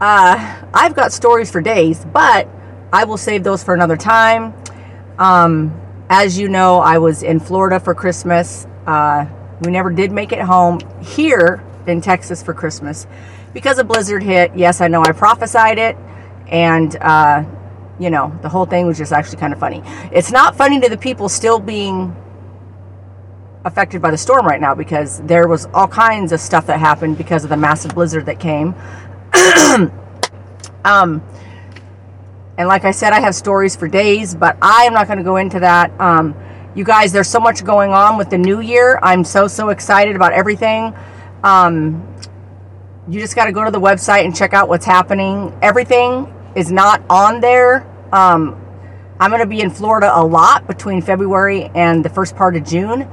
Uh, I've got stories for days, but I will save those for another time. Um, as you know, I was in Florida for Christmas. Uh, we never did make it home here in Texas for Christmas because a blizzard hit. Yes, I know I prophesied it, and uh, you know the whole thing was just actually kind of funny. It's not funny to the people still being affected by the storm right now because there was all kinds of stuff that happened because of the massive blizzard that came. um, and like I said, I have stories for days, but I am not going to go into that. Um, you guys, there's so much going on with the new year. I'm so, so excited about everything. Um, you just got to go to the website and check out what's happening. Everything is not on there. Um, I'm going to be in Florida a lot between February and the first part of June.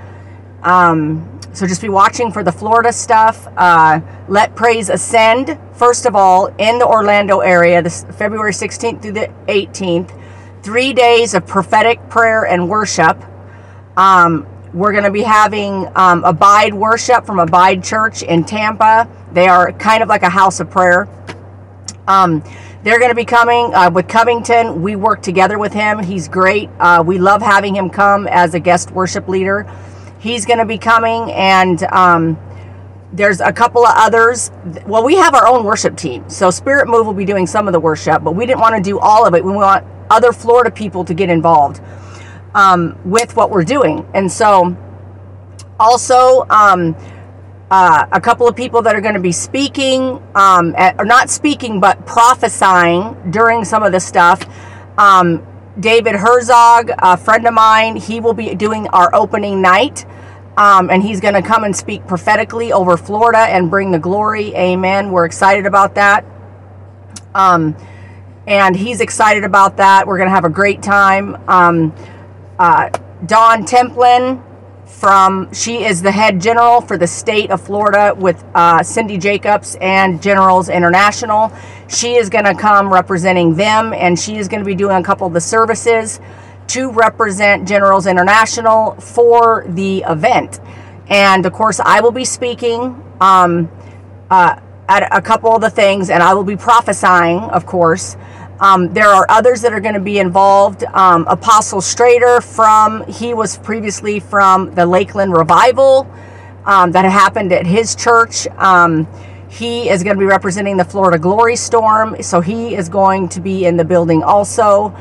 Um, so just be watching for the Florida stuff. Uh, Let Praise Ascend, first of all, in the Orlando area, this February 16th through the 18th. Three days of prophetic prayer and worship. Um, we're going to be having um, Abide Worship from Abide Church in Tampa. They are kind of like a house of prayer. Um, they're going to be coming uh, with Covington. We work together with him. He's great. Uh, we love having him come as a guest worship leader. He's going to be coming, and um, there's a couple of others. Well, we have our own worship team. So Spirit Move will be doing some of the worship, but we didn't want to do all of it. We want other Florida people to get involved um, with what we're doing. And so, also, um, uh, a couple of people that are going to be speaking, um, at, or not speaking, but prophesying during some of the stuff. Um, David Herzog, a friend of mine, he will be doing our opening night. Um, and he's going to come and speak prophetically over Florida and bring the glory. Amen. We're excited about that. Um, and he's excited about that. We're going to have a great time. Um, uh, Dawn Templin from she is the head general for the state of Florida with uh, Cindy Jacobs and Generals International. She is going to come representing them, and she is going to be doing a couple of the services to represent Generals International for the event. And of course, I will be speaking um, uh, at a couple of the things, and I will be prophesying, of course. Um, there are others that are going to be involved. Um, Apostle Strader from, he was previously from the Lakeland Revival um, that happened at his church. Um, he is going to be representing the Florida Glory Storm, so he is going to be in the building also.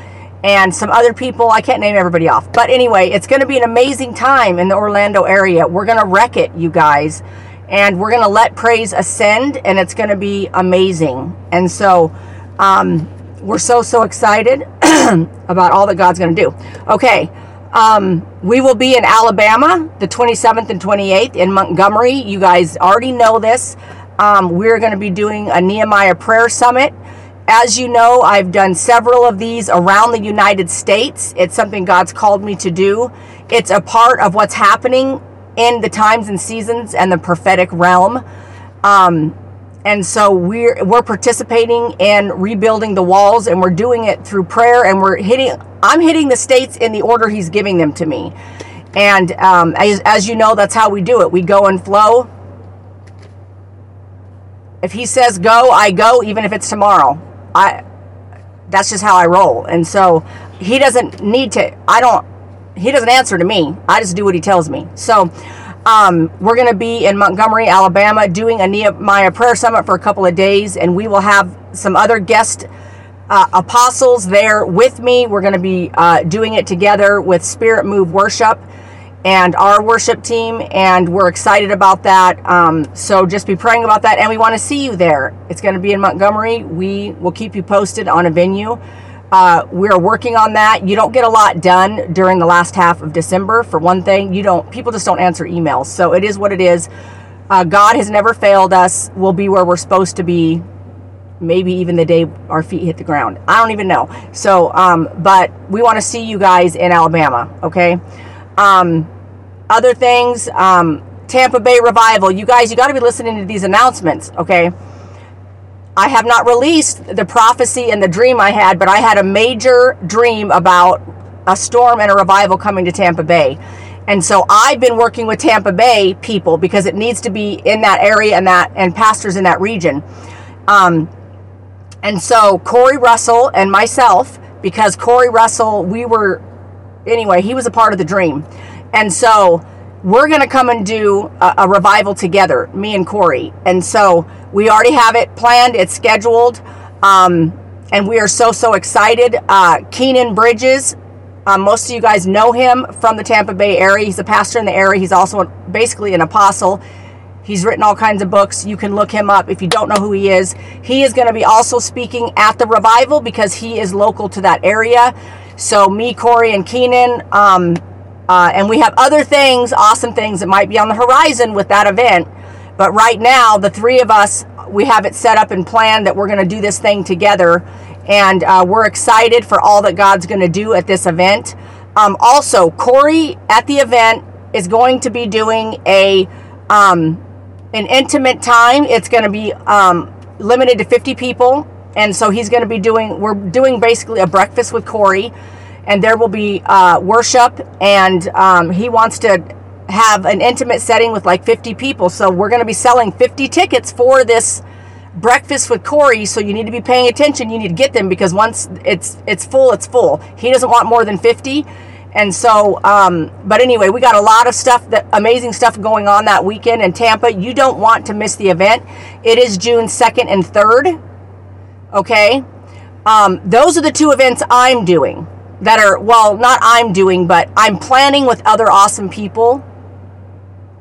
And some other people, I can't name everybody off. But anyway, it's going to be an amazing time in the Orlando area. We're going to wreck it, you guys. And we're going to let praise ascend, and it's going to be amazing. And so, um, we're so, so excited about all that God's going to do. Okay. Um, we will be in Alabama the 27th and 28th in Montgomery. You guys already know this. Um, we're going to be doing a Nehemiah prayer summit. As you know, I've done several of these around the United States. It's something God's called me to do. It's a part of what's happening in the times and seasons and the prophetic realm. Um, and so we're we're participating in rebuilding the walls and we're doing it through prayer and we're hitting i'm hitting the states in the order he's giving them to me and um, as, as you know that's how we do it we go and flow if he says go i go even if it's tomorrow i that's just how i roll. And so he doesn't need to i don't he doesn't answer to me. I just do what he tells me. So um, we're going to be in Montgomery, Alabama, doing a Nehemiah prayer summit for a couple of days, and we will have some other guest uh, apostles there with me. We're going to be uh, doing it together with Spirit Move Worship and our worship team, and we're excited about that. Um, so just be praying about that, and we want to see you there. It's going to be in Montgomery. We will keep you posted on a venue. Uh, we're working on that. You don't get a lot done during the last half of December. For one thing, you don't. People just don't answer emails. So it is what it is. Uh, God has never failed us. We'll be where we're supposed to be. Maybe even the day our feet hit the ground. I don't even know. So, um, but we want to see you guys in Alabama. Okay. Um, other things. Um, Tampa Bay revival. You guys, you got to be listening to these announcements. Okay I have not released the prophecy and the dream I had, but I had a major dream about a storm and a revival coming to Tampa Bay. And so I've been working with Tampa Bay people because it needs to be in that area and that and pastors in that region. Um, and so Corey Russell and myself, because Corey Russell, we were anyway, he was a part of the dream. And so we're going to come and do a, a, revival together, me and Corey. And so we already have it planned, it's scheduled, um, and we are so, so excited. Uh, Kynan Bridges, um, most of you guys know him from the Tampa Bay area. He's a pastor in the area, he's also basically an apostle. He's written all kinds of books. You can look him up if you don't know who he is. He is going to be also speaking at the revival because he is local to that area. So, me, Corey, and Kynan, um, uh, and we have other things, awesome things that might be on the horizon with that event. But right now, the three of us, we have it set up and planned that we're going to do this thing together. And uh, we're excited for all that God's going to do at this event. Um, also, Corey at the event is going to be doing a um, an intimate time. It's going to be um, limited to 50 people. And so he's going to be doing, we're doing basically a breakfast with Corey and there will be uh, worship. And um, he wants to have an intimate setting with like 50 people. So we're going to be selling 50 tickets for this breakfast with Corey. So you need to be paying attention. You need to get them because once it's it's full, it's full. He doesn't want more than 50. And so, um, but anyway, we got a lot of stuff, that amazing stuff going on that weekend in Tampa. You don't want to miss the event. It is June 2nd and 3rd. Okay. Um, those are the two events I'm doing that are, well, not I'm doing, but I'm planning with other awesome people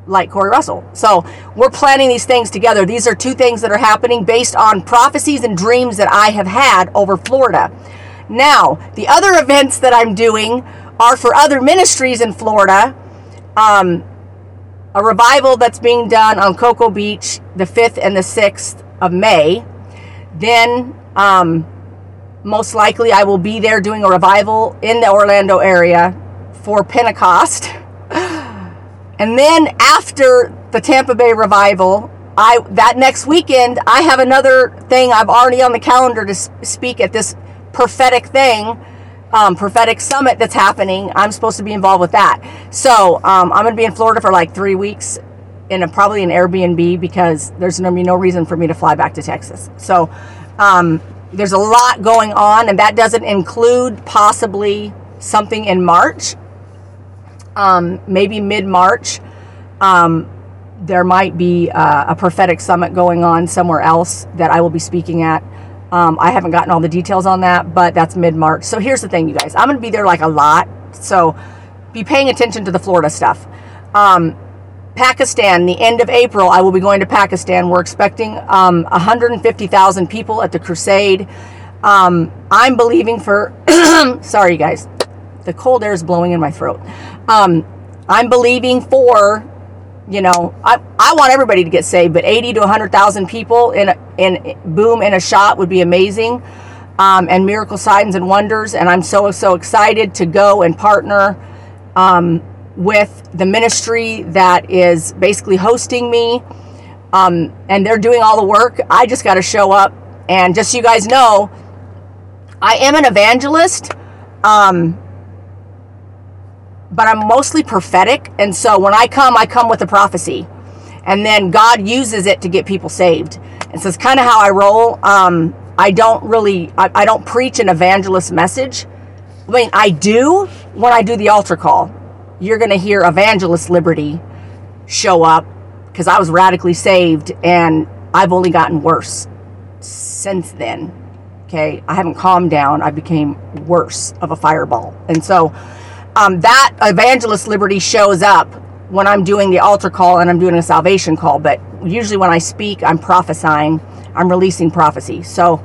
like Corey Russell. So we're planning these things together. These are two things that are happening based on prophecies and dreams that I have had over Florida. Now, the other events that I'm doing are for other ministries in Florida. Um, a revival that's being done on Cocoa Beach the 5th and the 6th of May. Then um, most likely I will be there doing a revival in the Orlando area for Pentecost. And then after the Tampa Bay revival, I that next weekend I have another thing I've already on the calendar to speak at this prophetic thing, um, prophetic summit that's happening. I'm supposed to be involved with that. So um, I'm going to be in Florida for like three weeks in a, probably an Airbnb because there's going to be no reason for me to fly back to Texas. So um, there's a lot going on, and that doesn't include possibly something in March, um, maybe mid March. Um, there might be uh, a prophetic summit going on somewhere else that I will be speaking at. Um, I haven't gotten all the details on that, but that's mid March. So here's the thing, you guys. I'm going to be there like a lot. So be paying attention to the Florida stuff. Um, Pakistan, the end of April, I will be going to Pakistan. We're expecting um, 150,000 people at the crusade. Um, I'm believing for, sorry guys, the cold air is blowing in my throat. Um, I'm believing for, you know, I, I want everybody to get saved, but 80 to 100,000 people in in boom in a shot would be amazing. Um, and miracle signs and wonders. And I'm so so excited to go and partner um, with the ministry that is basically hosting me. Um, and they're doing all the work. I just got to show up. And just so you guys know, I am an evangelist. Um, but I'm mostly prophetic. And so when I come, I come with a prophecy. And then God uses it to get people saved. And so it's kind of how I roll. Um, I don't really, I, I don't preach an evangelist message. I mean, I do when I do the altar call. You're going to hear Evangelist Liberty show up because I was radically saved and I've only gotten worse since then. Okay. I haven't calmed down. I became worse of a fireball. And so, um, that evangelist liberty shows up when I'm doing the altar call and I'm doing a salvation call. But usually when I speak, I'm prophesying, I'm releasing prophecy. So,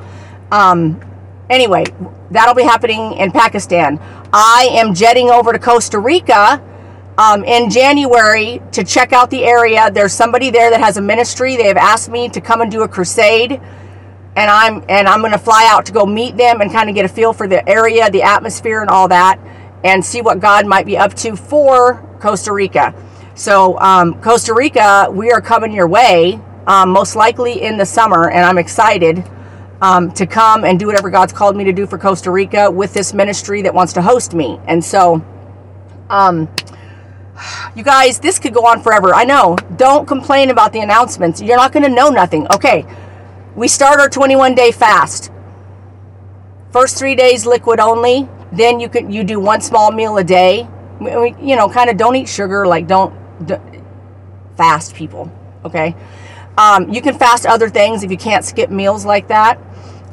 um, anyway, that'll be happening in Pakistan. I am jetting over to Costa Rica um, in January to check out the area. There's somebody there that has a ministry. They have asked me to come and do a crusade. And I'm and I'm going to fly out to go meet them and kind of get a feel for the area, the atmosphere, and all that and see what God might be up to for Costa Rica. So, um, Costa Rica, we are coming your way, um, most likely in the summer, and I'm excited um, to come and do whatever God's called me to do for Costa Rica with this ministry that wants to host me. And so, um, you guys, this could go on forever. I know. Don't complain about the announcements. You're not going to know nothing. Okay, we start our 21 day fast. First three days liquid only. Then you can you do one small meal a day. You know, kind of don't eat sugar. Like don't, don't fast people. Okay. Um, you can fast other things if you can't skip meals like that.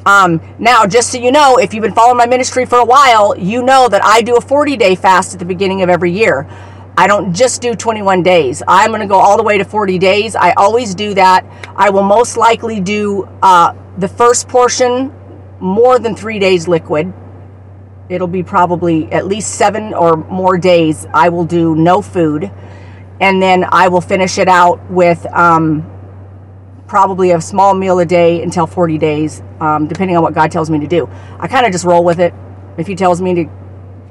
Um, now, just so you know, if you've been following my ministry for a while, you know that I do a 40 day fast at the beginning of every year. I don't just do 21 days. I'm going to go all the way to 40 days. I always do that. I will most likely do uh, the first portion more than three days liquid it'll be probably at least seven or more days. I will do no food, and then I will finish it out with um, probably a small meal a day until 40 days, um, depending on what God tells me to do. I kind of just roll with it. If He tells me to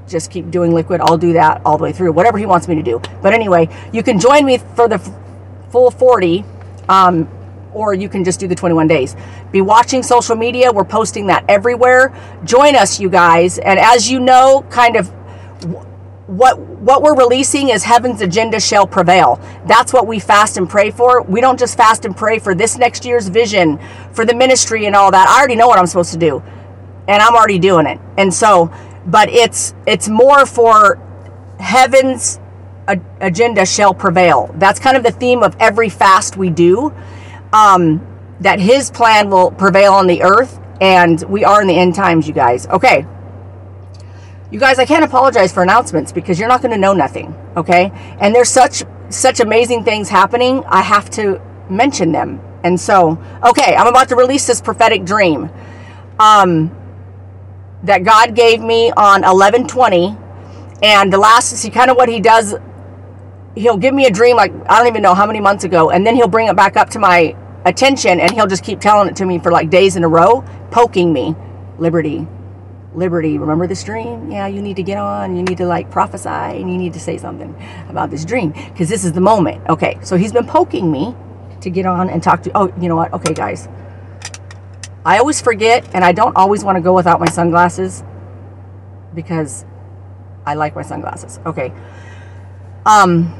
just keep doing liquid, I'll do that all the way through, whatever He wants me to do. But anyway, you can join me for the f- full 40. Um, or you can just do the 21 days. Be watching social media. We're posting that everywhere. Join us, you guys. And as you know, kind of what what we're releasing is heaven's agenda shall prevail. That's what we fast and pray for. We don't just fast and pray for this next year's vision, for the ministry and all that. I already know what I'm supposed to do. And I'm already doing it. And so, but it's it's more for heaven's agenda shall prevail. That's kind of the theme of every fast we do um, that his plan will prevail on the earth, and we are in the end times, you guys. Okay. You guys, I can't apologize for announcements because you're not going to know nothing, okay? And there's such such amazing things happening. I have to mention them. And so, okay, I'm about to release this prophetic dream um, that God gave me on 1120. And the last, see, kind of what he does he'll give me a dream like I don't even know how many months ago, and then he'll bring it back up to my attention, and he'll just keep telling it to me for like days in a row, poking me. Liberty, Liberty, remember this dream? Yeah, you need to get on. You need to like prophesy, and you need to say something about this dream because this is the moment. Okay, so he's been poking me to get on and talk to. Oh, you know what? Okay, guys. I always forget, and I don't always want to go without my sunglasses because I like my sunglasses. Okay. Um,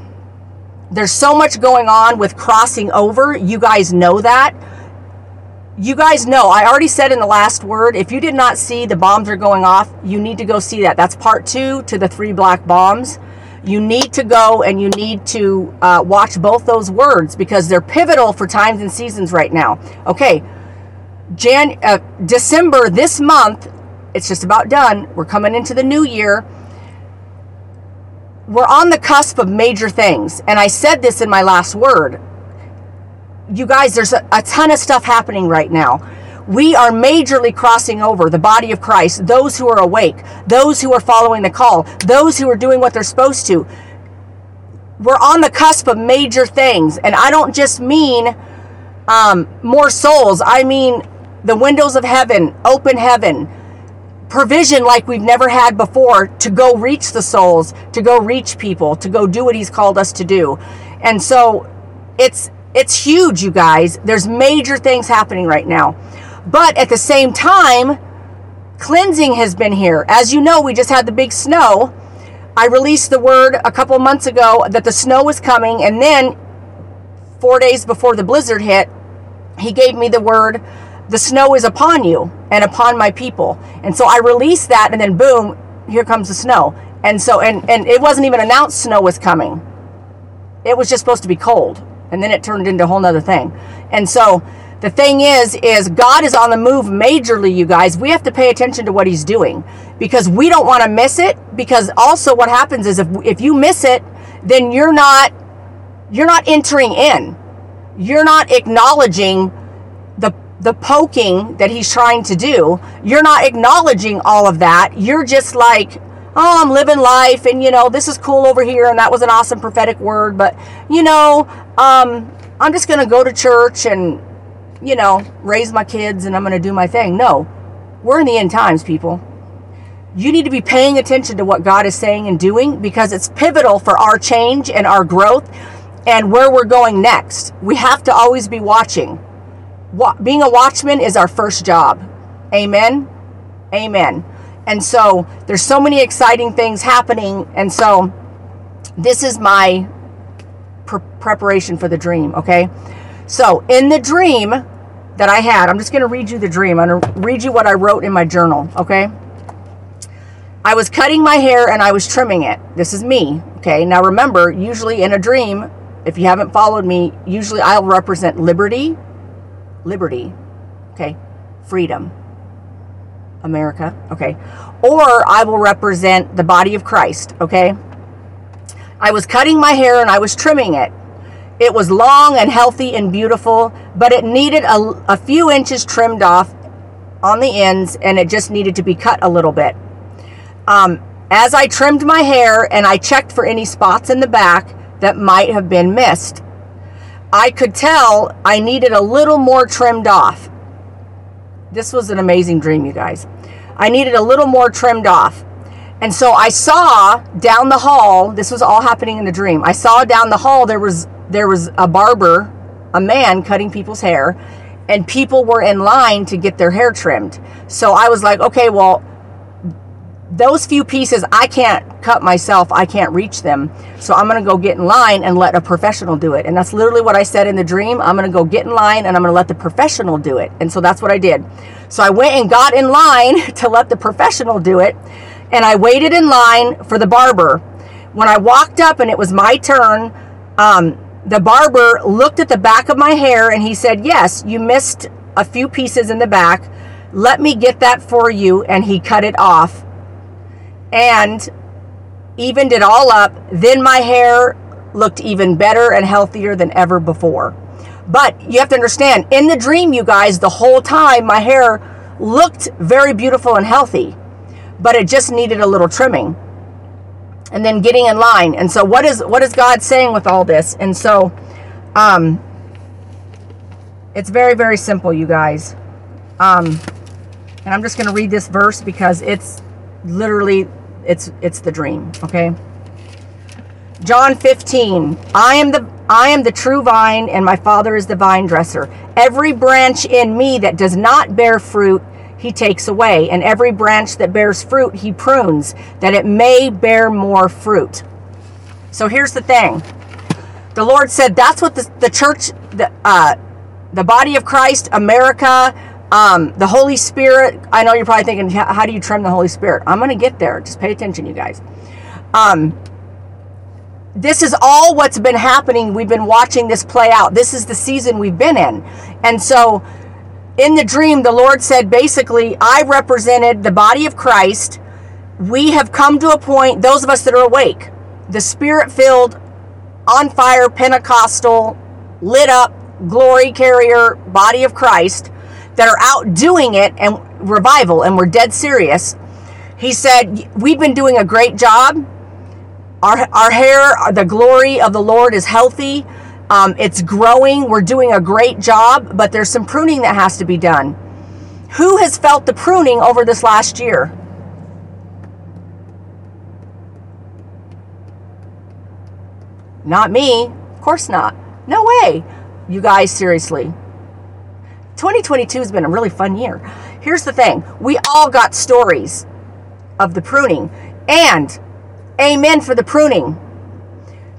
there's so much going on with crossing over. You guys know that. You guys know, I already said in the last word, if you did not see the bombs are going off, you need to go see that. That's part two to the three black bombs. You need to go and you need to uh, watch both those words because they're pivotal for times and seasons right now. Okay, Jan, uh, December this month, it's just about done. We're coming into the new year we're on the cusp of major things. And I said this in my last word. You guys, there's a, a, ton of stuff happening right now. We are majorly crossing over the body of Christ, those who are awake, those who are following the call, those who are doing what they're supposed to. We're on the cusp of major things. And I don't just mean um, more souls. I mean, the windows of heaven, open heaven, provision like we've never had before to go reach the souls, to go reach people, to go do what He's called us to do. And so it's it's huge, you guys. There's major things happening right now. But at the same time, cleansing has been here. As you know, we just had the big snow. I released the word a couple months ago that the snow was coming, and then four days before the blizzard hit, he gave me the word, the snow is upon you and upon my people. And so I released that, and then boom, here comes the snow. And so, and, and it wasn't even announced snow was coming. It was just supposed to be cold. And then it turned into a whole nother thing. And so the thing is, is God is on the move majorly, you guys. We have to pay attention to what he's doing because we don't want to miss it. Because also what happens is if, if you miss it, then you're not, you're not entering in. You're not acknowledging the, the poking that he's trying to do. You're not acknowledging all of that. You're just like, oh, I'm living life and, you know, this is cool over here and that was an awesome prophetic word. But, you know, um, I'm just going to go to church and, you know, raise my kids and I'm going to do my thing. No, we're in the end times, people. You need to be paying attention to what God is saying and doing because it's pivotal for our change and our growth and where we're going next. We have to always be watching. Being a watchman is our first job. Amen. Amen. And so there's so many exciting things happening. And so this is my pre- preparation for the dream, okay? So in the dream that I had, I'm just going to read you the dream. I'm going to read you what I wrote in my journal, okay? I was cutting my hair and I was trimming it. This is me, okay? Now remember, usually in a dream, if you haven't followed me, usually I'll represent liberty, liberty, okay? Freedom, America, okay? Or I will represent the body of Christ, okay? I was cutting my hair and I was trimming it. It was long and healthy and beautiful, but it needed a, a few inches trimmed off on the ends and it just needed to be cut a little bit. Um, as I trimmed my hair and I checked for any spots in the back that might have been missed, I could tell I needed a little more trimmed off. This was an amazing dream, you guys. I needed a little more trimmed off. And so I saw down the hall, this was all happening in the dream. I saw down the hall there was there was a barber, a man cutting people's hair, and people were in line to get their hair trimmed. So I was like, okay, well, those few pieces I can't cut myself. I can't reach them. So I'm going to go get in line and let a professional do it. And that's literally what I said in the dream. I'm going to go get in line and I'm going to let the professional do it. And so that's what I did. So I went and got in line to let the professional do it. And I waited in line for the barber. When I walked up and it was my turn, um, the barber looked at the back of my hair and he said, Yes, you missed a few pieces in the back. Let me get that for you. And he cut it off and evened it all up. Then my hair looked even better and healthier than ever before. But you have to understand, in the dream, you guys, the whole time my hair looked very beautiful and healthy, but it just needed a little trimming. And then getting in line. And so what is what is God saying with all this? And so um it's very, very simple, you guys. Um and I'm just gonna read this verse because it's literally it's it's the dream okay? John 15 i am the i am the true vine and my father is the vine dresser. Every branch in me that does not bear fruit he takes away and every branch that bears fruit he prunes that it may bear more fruit. So here's the thing. The lord said that's what the, the church the uh the body of christ america um, the Holy Spirit, I know you're probably thinking, how do you trim the Holy Spirit? I'm going to get there. Just pay attention, you guys. Um, this is all what's been happening. We've been watching this play out. This is the season we've been in. And so in the dream, the Lord said basically, I represented the body of Christ. We have come to a point, those of us that are awake, the spirit filled, on fire, Pentecostal, lit up, glory carrier body of Christ that are out doing it and revival, and we're dead serious. He said, We've been doing a great job. Our, our hair, the glory of the Lord is healthy. Um, it's growing. We're doing a great job, but there's some pruning that has to be done. Who has felt the pruning over this last year? Not me. Of course not. No way. You guys, seriously. 2022 has been a really fun year. Here's the thing we all got stories of the pruning, and amen for the pruning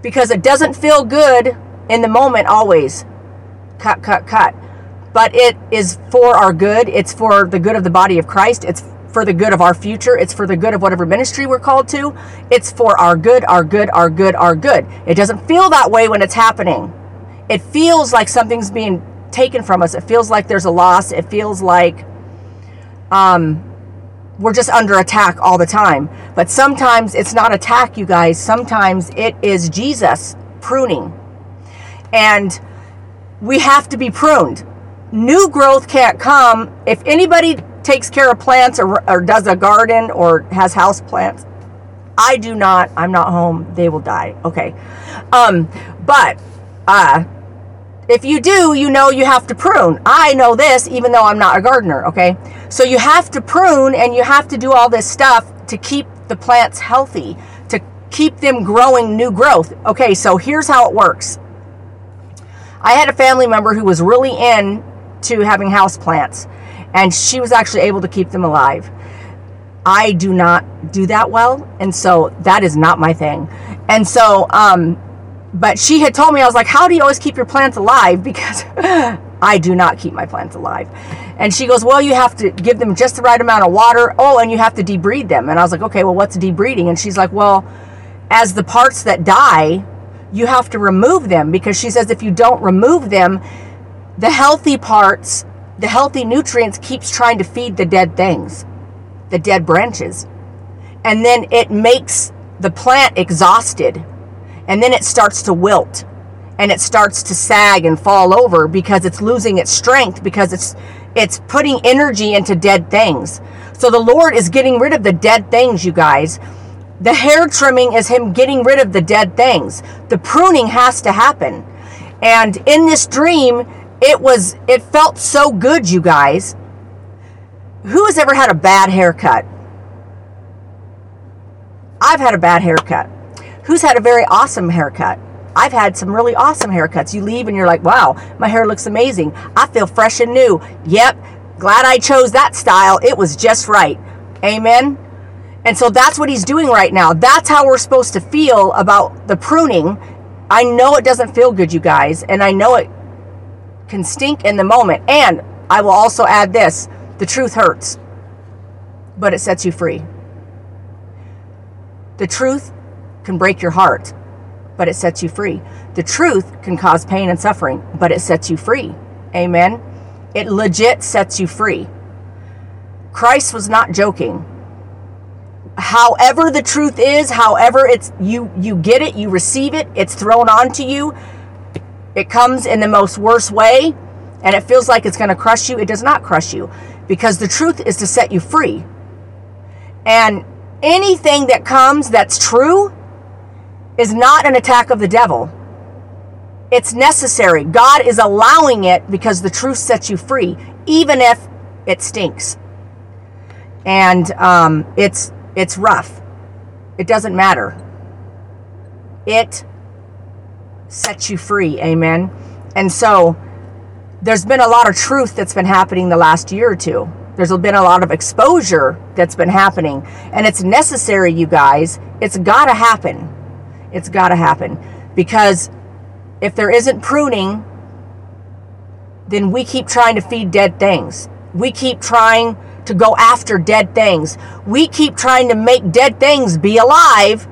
because it doesn't feel good in the moment always. Cut, cut, cut. But it is for our good. It's for the good of the body of Christ. It's for the good of our future. It's for the good of whatever ministry we're called to. It's for our good, our good, our good, our good. It doesn't feel that way when it's happening. It feels like something's being taken from us. It feels like there's a loss. It feels like um, we're just under attack all the time. But sometimes it's not attack, you guys. Sometimes it is Jesus pruning. And we have to be pruned. New growth can't come if anybody takes care of plants or, or does a garden or has house plants. I do not. I'm not home. They will die. Okay. Um, but uh, if you do, you know you have to prune. I know this even though I'm not a gardener. Okay. So you have to prune and you have to do all this stuff to keep the plants healthy, to keep them growing new growth. Okay. So here's how it works. I had a family member who was really in to having house plants and she was actually able to keep them alive. I do not do that well, and so that is not my thing. And so, um, but she had told me, I was like, How do you always keep your plants alive? Because I do not keep my plants alive. And she goes, Well, you have to give them just the right amount of water. Oh, and you have to debride them. And I was like, Okay, well, what's debreeding? And she's like, Well, as the parts that die, you have to remove them because she says if you don't remove them, the healthy parts the healthy nutrients keeps trying to feed the dead things, the dead branches. And then it makes the plant exhausted. And then it starts to wilt and it starts to sag and fall over because it's losing its strength because it's it's putting energy into dead things. So the Lord is getting rid of the dead things, you guys. The hair trimming is him getting rid of the dead things. The pruning has to happen. And in this dream, it was, it felt so good, you guys. Who has ever had a bad haircut? I've had a bad haircut. Who's had a very awesome haircut? I've had some really awesome haircuts. You leave and you're like, wow, my hair looks amazing. I feel fresh and new. Yep, glad I chose that style. It was just right. Amen. And so that's what he's doing right now. That's how we're supposed to feel about the pruning. I know it doesn't feel good, you guys, and I know it can stink in the moment. And I will also add this the truth hurts, but it sets you free. The truth can break your heart, but it sets you free. The truth can cause pain and suffering, but it sets you free. Amen. It legit sets you free. Christ was not joking. However the truth is, however it's you you get it, you receive it, it's thrown onto you, it comes in the most worst way and it feels like it's going to crush you. It does not crush you because the truth is to set you free. And anything that comes that's true is not an attack of the devil. It's necessary. God is allowing it because the truth sets you free, even if it stinks. And um, it's it's rough. It doesn't matter. It sets you free. Amen. And so there's been a lot of truth that's been happening the last year or two. There's been a lot of exposure that's been happening. And it's necessary, you guys. It's got to happen. It's got to happen. Because if there isn't pruning, then we keep trying to feed dead things. We keep trying to go after dead things. We keep trying to make dead things be alive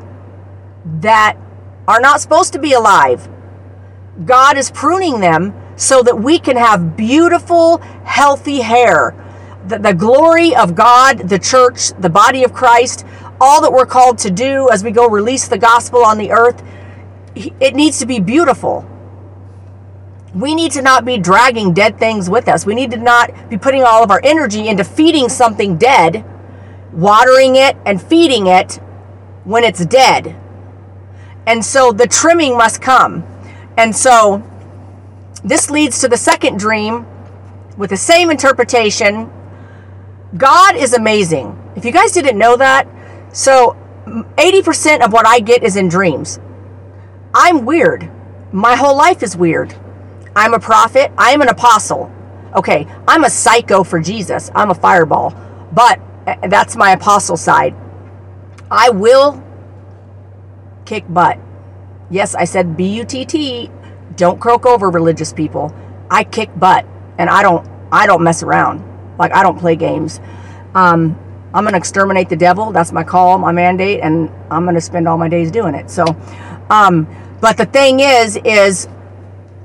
that are not supposed to be alive. God is pruning them so that we can have beautiful, healthy hair. The, the, glory of God, the church, the body of Christ, all that we're called to do as we go release the gospel on the earth, it needs to be beautiful. We need to not be dragging dead things with us. We need to not be putting all of our energy into feeding something dead, watering it and feeding it when it's dead. And so the trimming must come. And so this leads to the second dream with the same interpretation. God is amazing. If you guys didn't know that, so 80% of what I get is in dreams. I'm weird. My whole life is weird. I'm a prophet. I am an apostle. Okay, I'm a psycho for Jesus. I'm a fireball. But eh, that's my apostle side. I will kick butt. Yes, I said B U T T. Don't croak over religious people. I kick butt and I don't I don't mess around. Like I don't play games. Um, I'm going to exterminate the devil. That's my call, my mandate, and I'm going to spend all my days doing it. So, um, but the thing is, is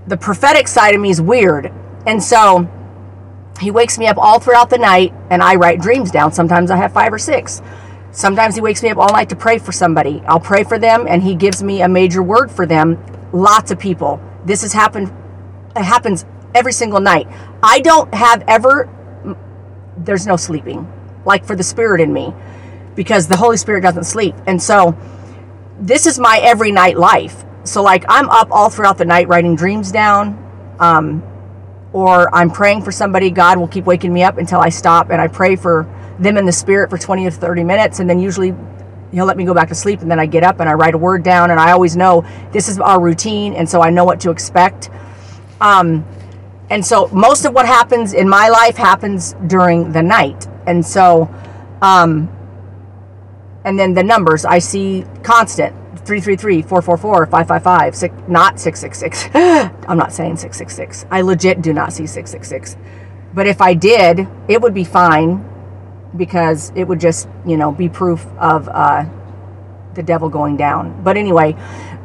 the prophetic side of me is weird. And so he wakes me up all throughout the night and I write dreams down. Sometimes I have five or six. Sometimes he wakes me up all night to pray for somebody. I'll pray for them and he gives me a major word for them. Lots of people. This has happened, it happens every single night. I don't have ever, there's no sleeping, like for the spirit in me, because the Holy Spirit doesn't sleep. And so this is my every night life. So, like, I'm up all throughout the night writing dreams down, um, or I'm praying for somebody. God will keep waking me up until I stop and I pray for them in the spirit for 20 to 30 minutes. And then usually he'll let me go back to sleep. And then I get up and I write a word down. And I always know this is our routine. And so I know what to expect. Um, and so most of what happens in my life happens during the night. And so, um, and then the numbers I see constant. 333 444 555 not 666 i'm not saying 666 i legit do not see 666 but if i did it would be fine because it would just you know be proof of uh, the devil going down. But anyway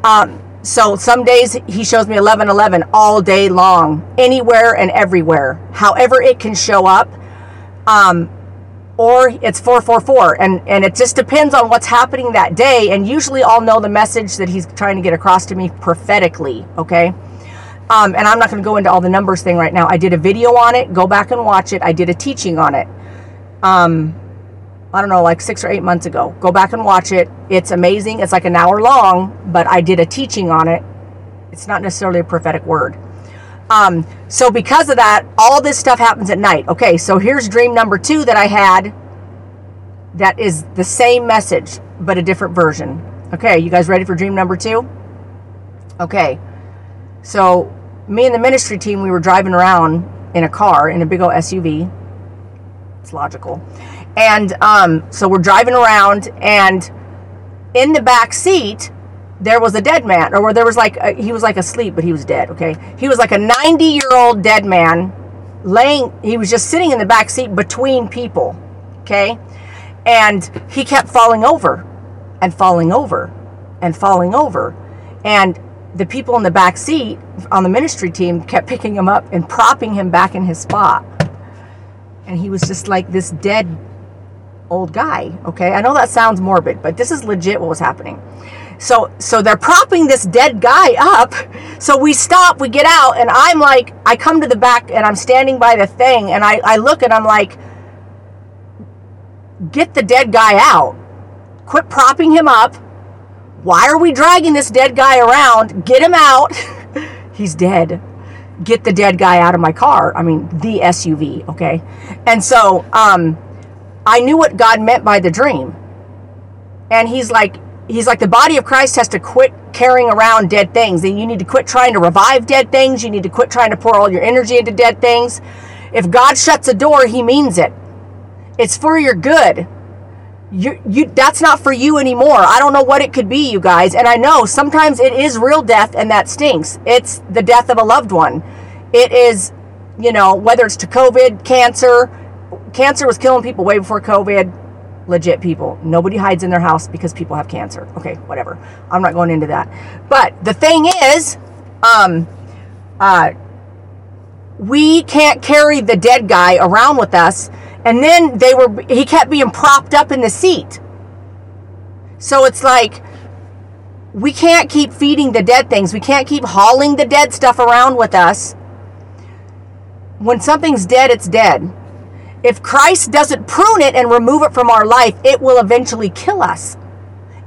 um, so some days he shows me 1111 all day long anywhere and everywhere however it can show up. Um, or it's 444 and and it just depends on what's happening that day and usually I'll know the message that he's trying to get across to me prophetically okay? Um, and I'm not going to go into all the numbers thing right now. I did a video on it go back and watch it. I did a teaching on it. Um, I don't know like six or eight months ago go back and watch it it's amazing it's like an hour long but I did a teaching on it it's not necessarily a prophetic word um, so because of that, all this stuff happens at night. Okay, so here's dream number two that I had that is the same message, but a different version. Okay, you guys ready for dream number two? Okay, so me and the ministry team, we were driving around in a car, in a big old SUV. It's logical. And um, so we're driving around, and in the back seat, there was a dead man, or where there was like a, he was like asleep, but he was dead. Okay, he was like a 90 year old dead man, laying. He was just sitting in the back seat between people. Okay, and he kept falling over, and falling over, and falling over, and the people in the back seat on the ministry team kept picking him up and propping him back in his spot, and he was just like this dead old guy. Okay, I know that sounds morbid, but this is legit what was happening. So so they're propping this dead guy up. So we stop, we get out, and I'm like, I come to the back and I'm standing by the thing, and I, I look and I'm like, get the dead guy out. Quit propping him up. Why are we dragging this dead guy around? Get him out. He's dead. Get the dead guy out of my car. I mean, the SUV, okay? And so um, I knew what God meant by the dream. And he's like, he's like the body of Christ has to quit carrying around dead things. You need to quit trying to revive dead things. You need to quit trying to pour all your energy into dead things. If God shuts a door, he means it. It's for your good. You, you that's not for you anymore. I don't know what it could be, you guys. And I know sometimes it is real death and that stinks. It's the death of a loved one. It is, you know, whether it's to COVID, cancer. Cancer was killing people way before COVID legit people. Nobody hides in their house because people have cancer. Okay, whatever. I'm not going into that. But the thing is, um, uh, we can't carry the dead guy around with us. And then they were, he kept being propped up in the seat. So it's like, we can't keep feeding the dead things. We can't keep hauling the dead stuff around with us. When something's dead, it's dead. If Christ doesn't prune it and remove it from our life, it will eventually kill us.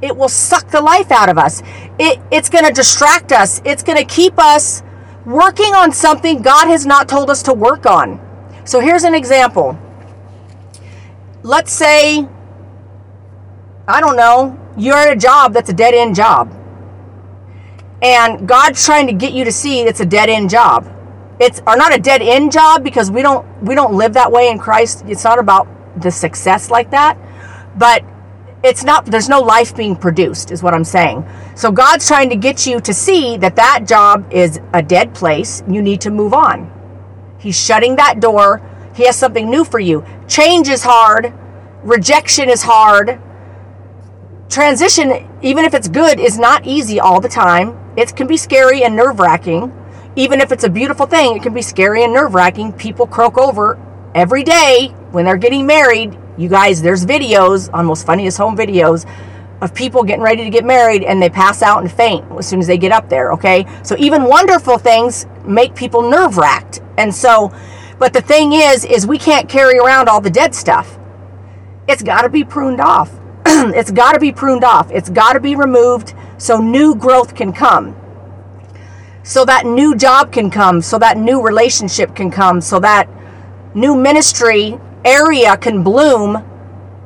it will suck the life out of us. It, it's going to distract us. It's going to keep us working on something God has not told us to work on. So here's an example. Let's say, I don't know, you're at a job that's a dead end job. And God's trying to get you to see it's a dead end job. It's or not a dead end job because we don't we don't live that way in Christ. It's not about the success like that. But it's not there's no life being produced is what i'm saying. So god's trying to get you to see that that job is a dead place. You need to move on. He's shutting that door. He has something new for you. Change is hard. Rejection is hard. Transition even if it's good is not easy all the time. It can be scary and nerve-wracking even if it's a beautiful thing it can be scary and nerve-wracking people croak over every day when they're getting married you guys, there's videos on most funniest home videos of people getting ready to get married and they pass out and faint as soon as they get up there, okay? So even wonderful things make people nerve wracked. And so, but the thing is, is we can't carry around all the dead stuff. It's got to be pruned off. it's got to be pruned off. It's got to be removed so new growth can come. So that new job can come, so that new relationship can come, so that new ministry area can bloom,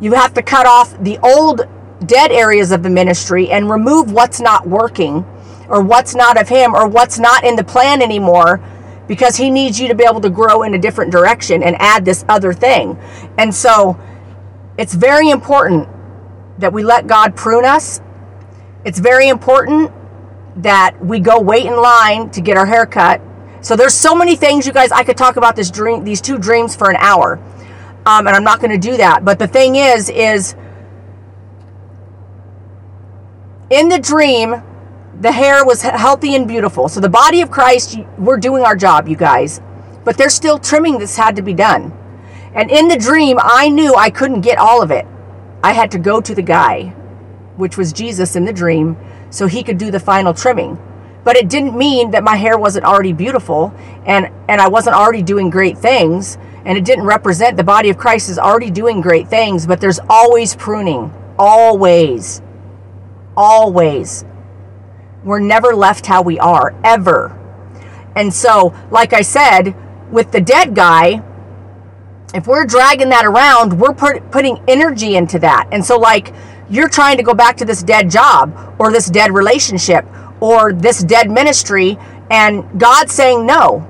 you have to cut off the old dead areas of the ministry and remove what's not working or what's not of Him or what's not in the plan anymore because He needs you to be able to grow in a different direction and add this other thing. And so it's very important that we let God prune us. It's very important that we go wait in line to get our hair cut. So there's so many things, you guys. I could talk about this dream, these two dreams for an hour um, and I'm not going to do that. But the thing is, is in the dream, the hair was healthy and beautiful. So the body of Christ, we're doing our job, you guys. But there's still trimming this had to be done. And in the dream, I knew I couldn't get all of it. I had to go to the guy, which was Jesus in the dream, so he could do the final trimming. But it didn't mean that my hair wasn't already beautiful and, and I wasn't already doing great things and it didn't represent the body of Christ is already doing great things, but there's always pruning. Always. Always. We're never left how we are, ever. And so, like I said, with the dead guy, if we're dragging that around, we're put, putting energy into that. And so, like, you're trying to go back to this dead job or this dead relationship or this dead ministry, and God's saying, No,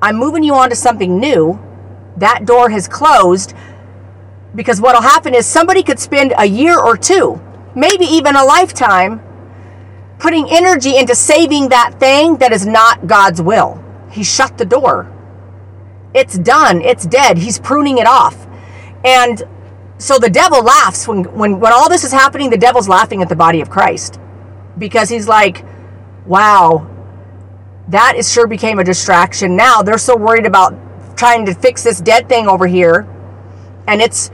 I'm moving you on to something new that door has closed because what will happen is somebody could spend a year or two, maybe even a lifetime, putting energy into saving that thing that is not God's will. He shut the door. It's done. It's dead. He's pruning it off. And so the devil laughs when, when, when all this is happening, the devil's laughing at the body of Christ because he's like, wow, that is sure became a distraction. Now they're so worried about trying to fix this dead thing over here and it's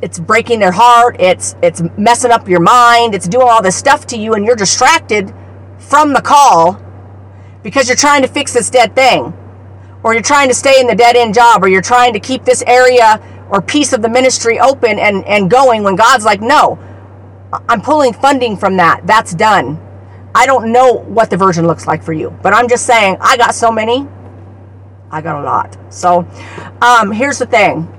it's breaking their heart it's it's messing up your mind it's doing all this stuff to you and you're distracted from the call because you're trying to fix this dead thing or you're trying to stay in the dead end job or you're trying to keep this area or piece of the ministry open and and going when God's like no I'm pulling funding from that that's done I don't know what the version looks like for you but I'm just saying I got so many I got a lot. So um, here's the thing.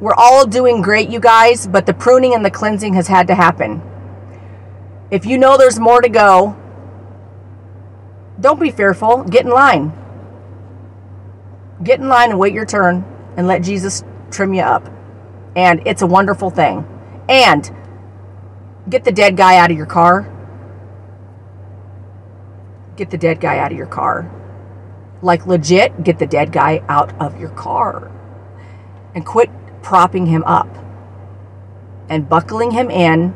We're all doing great, you guys, but the pruning and the cleansing has had to happen. If you know there's more to go, don't be fearful. Get in line. Get in line and wait your turn and let Jesus trim you up. And it's a wonderful thing. And get the dead guy out of your car get the dead guy out of your car. Like legit, get the dead guy out of your car. And quit propping him up and buckling him in.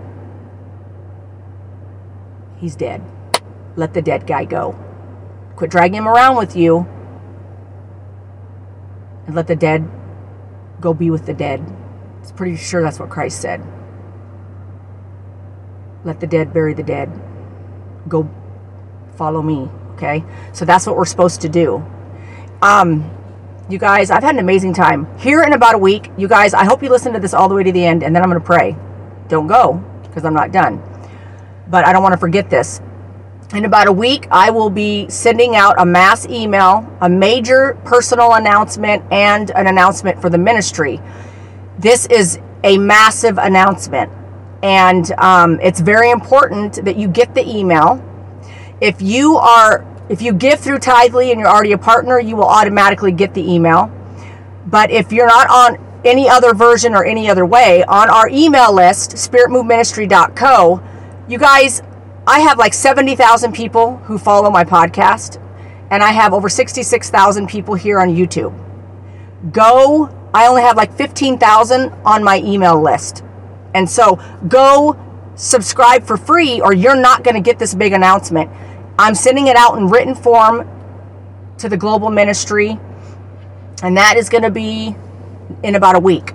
He's dead. Let the dead guy go. Quit dragging him around with you. And let the dead go be with the dead. It's pretty sure that's what Christ said. Let the dead bury the dead. Go follow me. Okay. So that's what we're supposed to do. Um, you guys, I've had an amazing time. Here in about a week, you guys, I hope you listen to this all the way to the end, and then I'm going to pray. don't go because I'm not done. But I don't want to forget this. In about a week, I will be sending out a mass email, a major personal announcement, and an announcement for the ministry. This is a massive announcement, and um, it's very important that you get the email. If you are if you give through Tithely and you're already a partner, you will automatically get the email. But if you're not on any other version or any other way, on our email list, spiritmoveministry.co, you guys, I have like 70,000 people who follow my podcast, and I have over 66,000 people here on YouTube. Go, I only have like 15,000 on my email list. And so go subscribe for free, or you're not going to get this big announcement. I'm sending it out in written form to the global ministry, and that is going to be in about a week.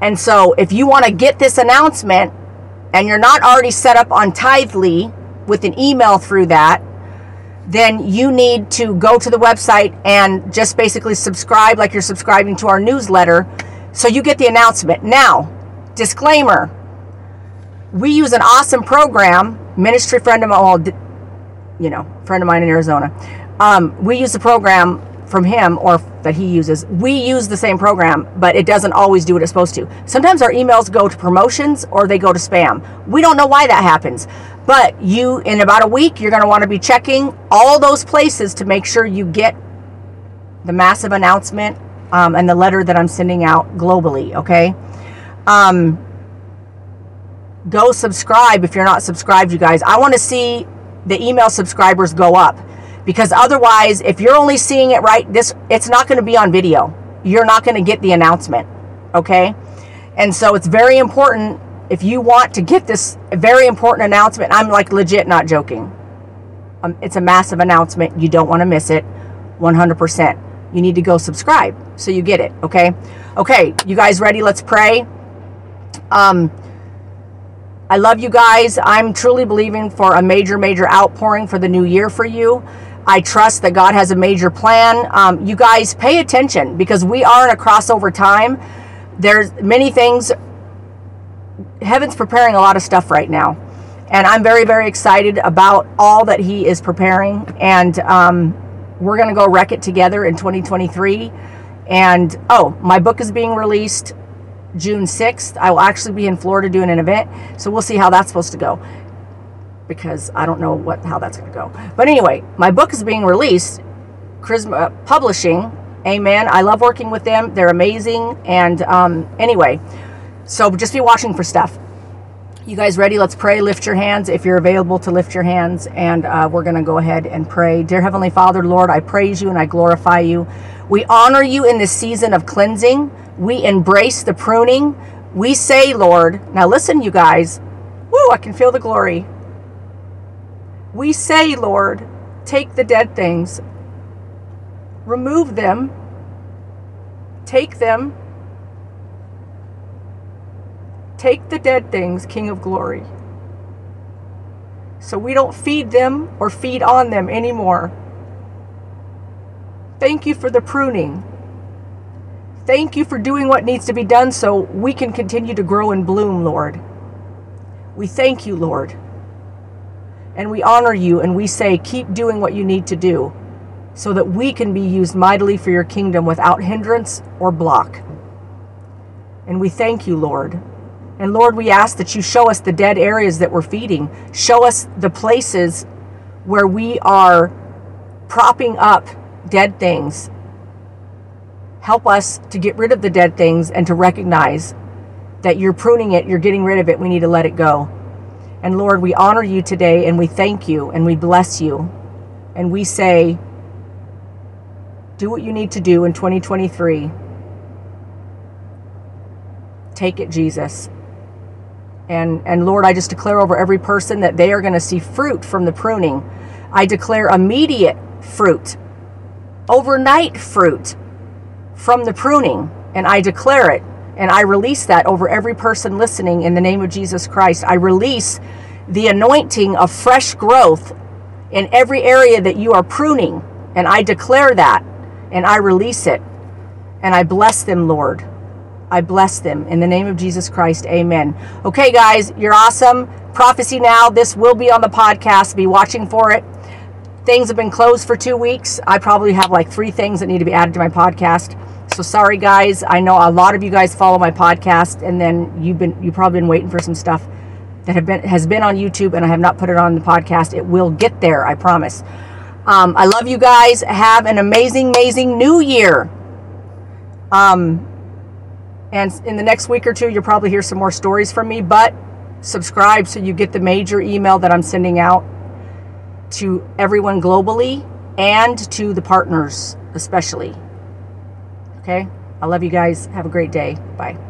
And so, if you want to get this announcement and you're not already set up on Tithely with an email through that, then you need to go to the website and just basically subscribe like you're subscribing to our newsletter so you get the announcement. Now, disclaimer we use an awesome program, ministry friend of mine, you know, friend of mine in Arizona. Um, we use the program from him or that he uses. We use the same program, but it doesn't always do what it's supposed to. Sometimes our emails go to promotions or they go to spam. We don't know why that happens. But you, in about a week, you're going to want to be checking all those places to make sure you get the massive announcement um, and the letter that I'm sending out globally, okay? Um, go subscribe if you're not subscribed, you guys. I want to see the email subscribers go up because otherwise if you're only seeing it right this it's not going to be on video. You're not going to get the announcement okay? And so it's very important if you want to get this very important announcement i'm like legit not joking. Um, it's a massive announcement. You don't want to miss it 100% you need to go subscribe so you get it okay? Okay you guys ready? Let's pray. Um I love you guys. I'm truly believing for a major, major outpouring for the new year for you. I trust that God has a major plan. Um, you guys pay attention because we are in a crossover time. There's many things. Heaven's preparing a lot of stuff right now. And I'm very, very excited about all that He is preparing. And um, we're going to go wreck it together in 2023. And oh, my book is being released June 6th. I will actually be in Florida doing an event. So we'll see how that's supposed to go because I don't know what how that's going to go. But anyway, my book is being released. Charisma Publishing. Amen. I love working with them. They're amazing. And um, anyway, so just be watching for stuff. You guys ready? Let's pray. Lift your hands if you're available to lift your hands. And uh, we're going to go ahead and pray. Dear Heavenly Father, Lord, I praise you and I glorify you. We honor you in this season of cleansing. We embrace the pruning. We say, Lord, now listen, you guys. Woo, I can feel the glory. We say, Lord, take the dead things, remove them, take them, take the dead things, King of glory. So we don't feed them or feed on them anymore. Thank you for the pruning. Thank you for doing what needs to be done so we can continue to grow and bloom, Lord. We thank you, Lord. And we honor you and we say, keep doing what you need to do so that we can be used mightily for your kingdom without hindrance or block. And we thank you, Lord. And Lord, we ask that you show us the dead areas that we're feeding. Show us the places where we are propping up dead things help us to get rid of the dead things and to recognize that you're pruning it, you're getting rid of it, we need to let it go. And Lord, we honor you today and we thank you and we bless you. And we say, do what you need to do in 2023. Take it, Jesus. And, and Lord, I just declare over every person that they are going to see fruit from the pruning. I declare immediate fruit, overnight fruit from the pruning, and I declare it and I release that over every person listening in the name of Jesus Christ. I release the anointing of fresh growth in every area that you are pruning, and I declare that and I release it and I bless them, Lord. I bless them in the name of Jesus Christ. Amen. Okay, guys, you're awesome. Prophecy Now, this will be on the podcast. Be watching for it. Things have been closed for two weeks. I probably have like three things that need to be added to my podcast. So sorry, guys. I know a lot of you guys follow my podcast, and then you've been you probably been waiting for some stuff that have been has been on YouTube, and I have not put it on the podcast. It will get there, I promise. Um, I love you guys. Have an amazing, amazing New Year. Um, and in the next week or two, you'll probably hear some more stories from me. But subscribe so you get the major email that I'm sending out to everyone globally and to the partners, especially. Okay? I love you guys. Have a great day. Bye.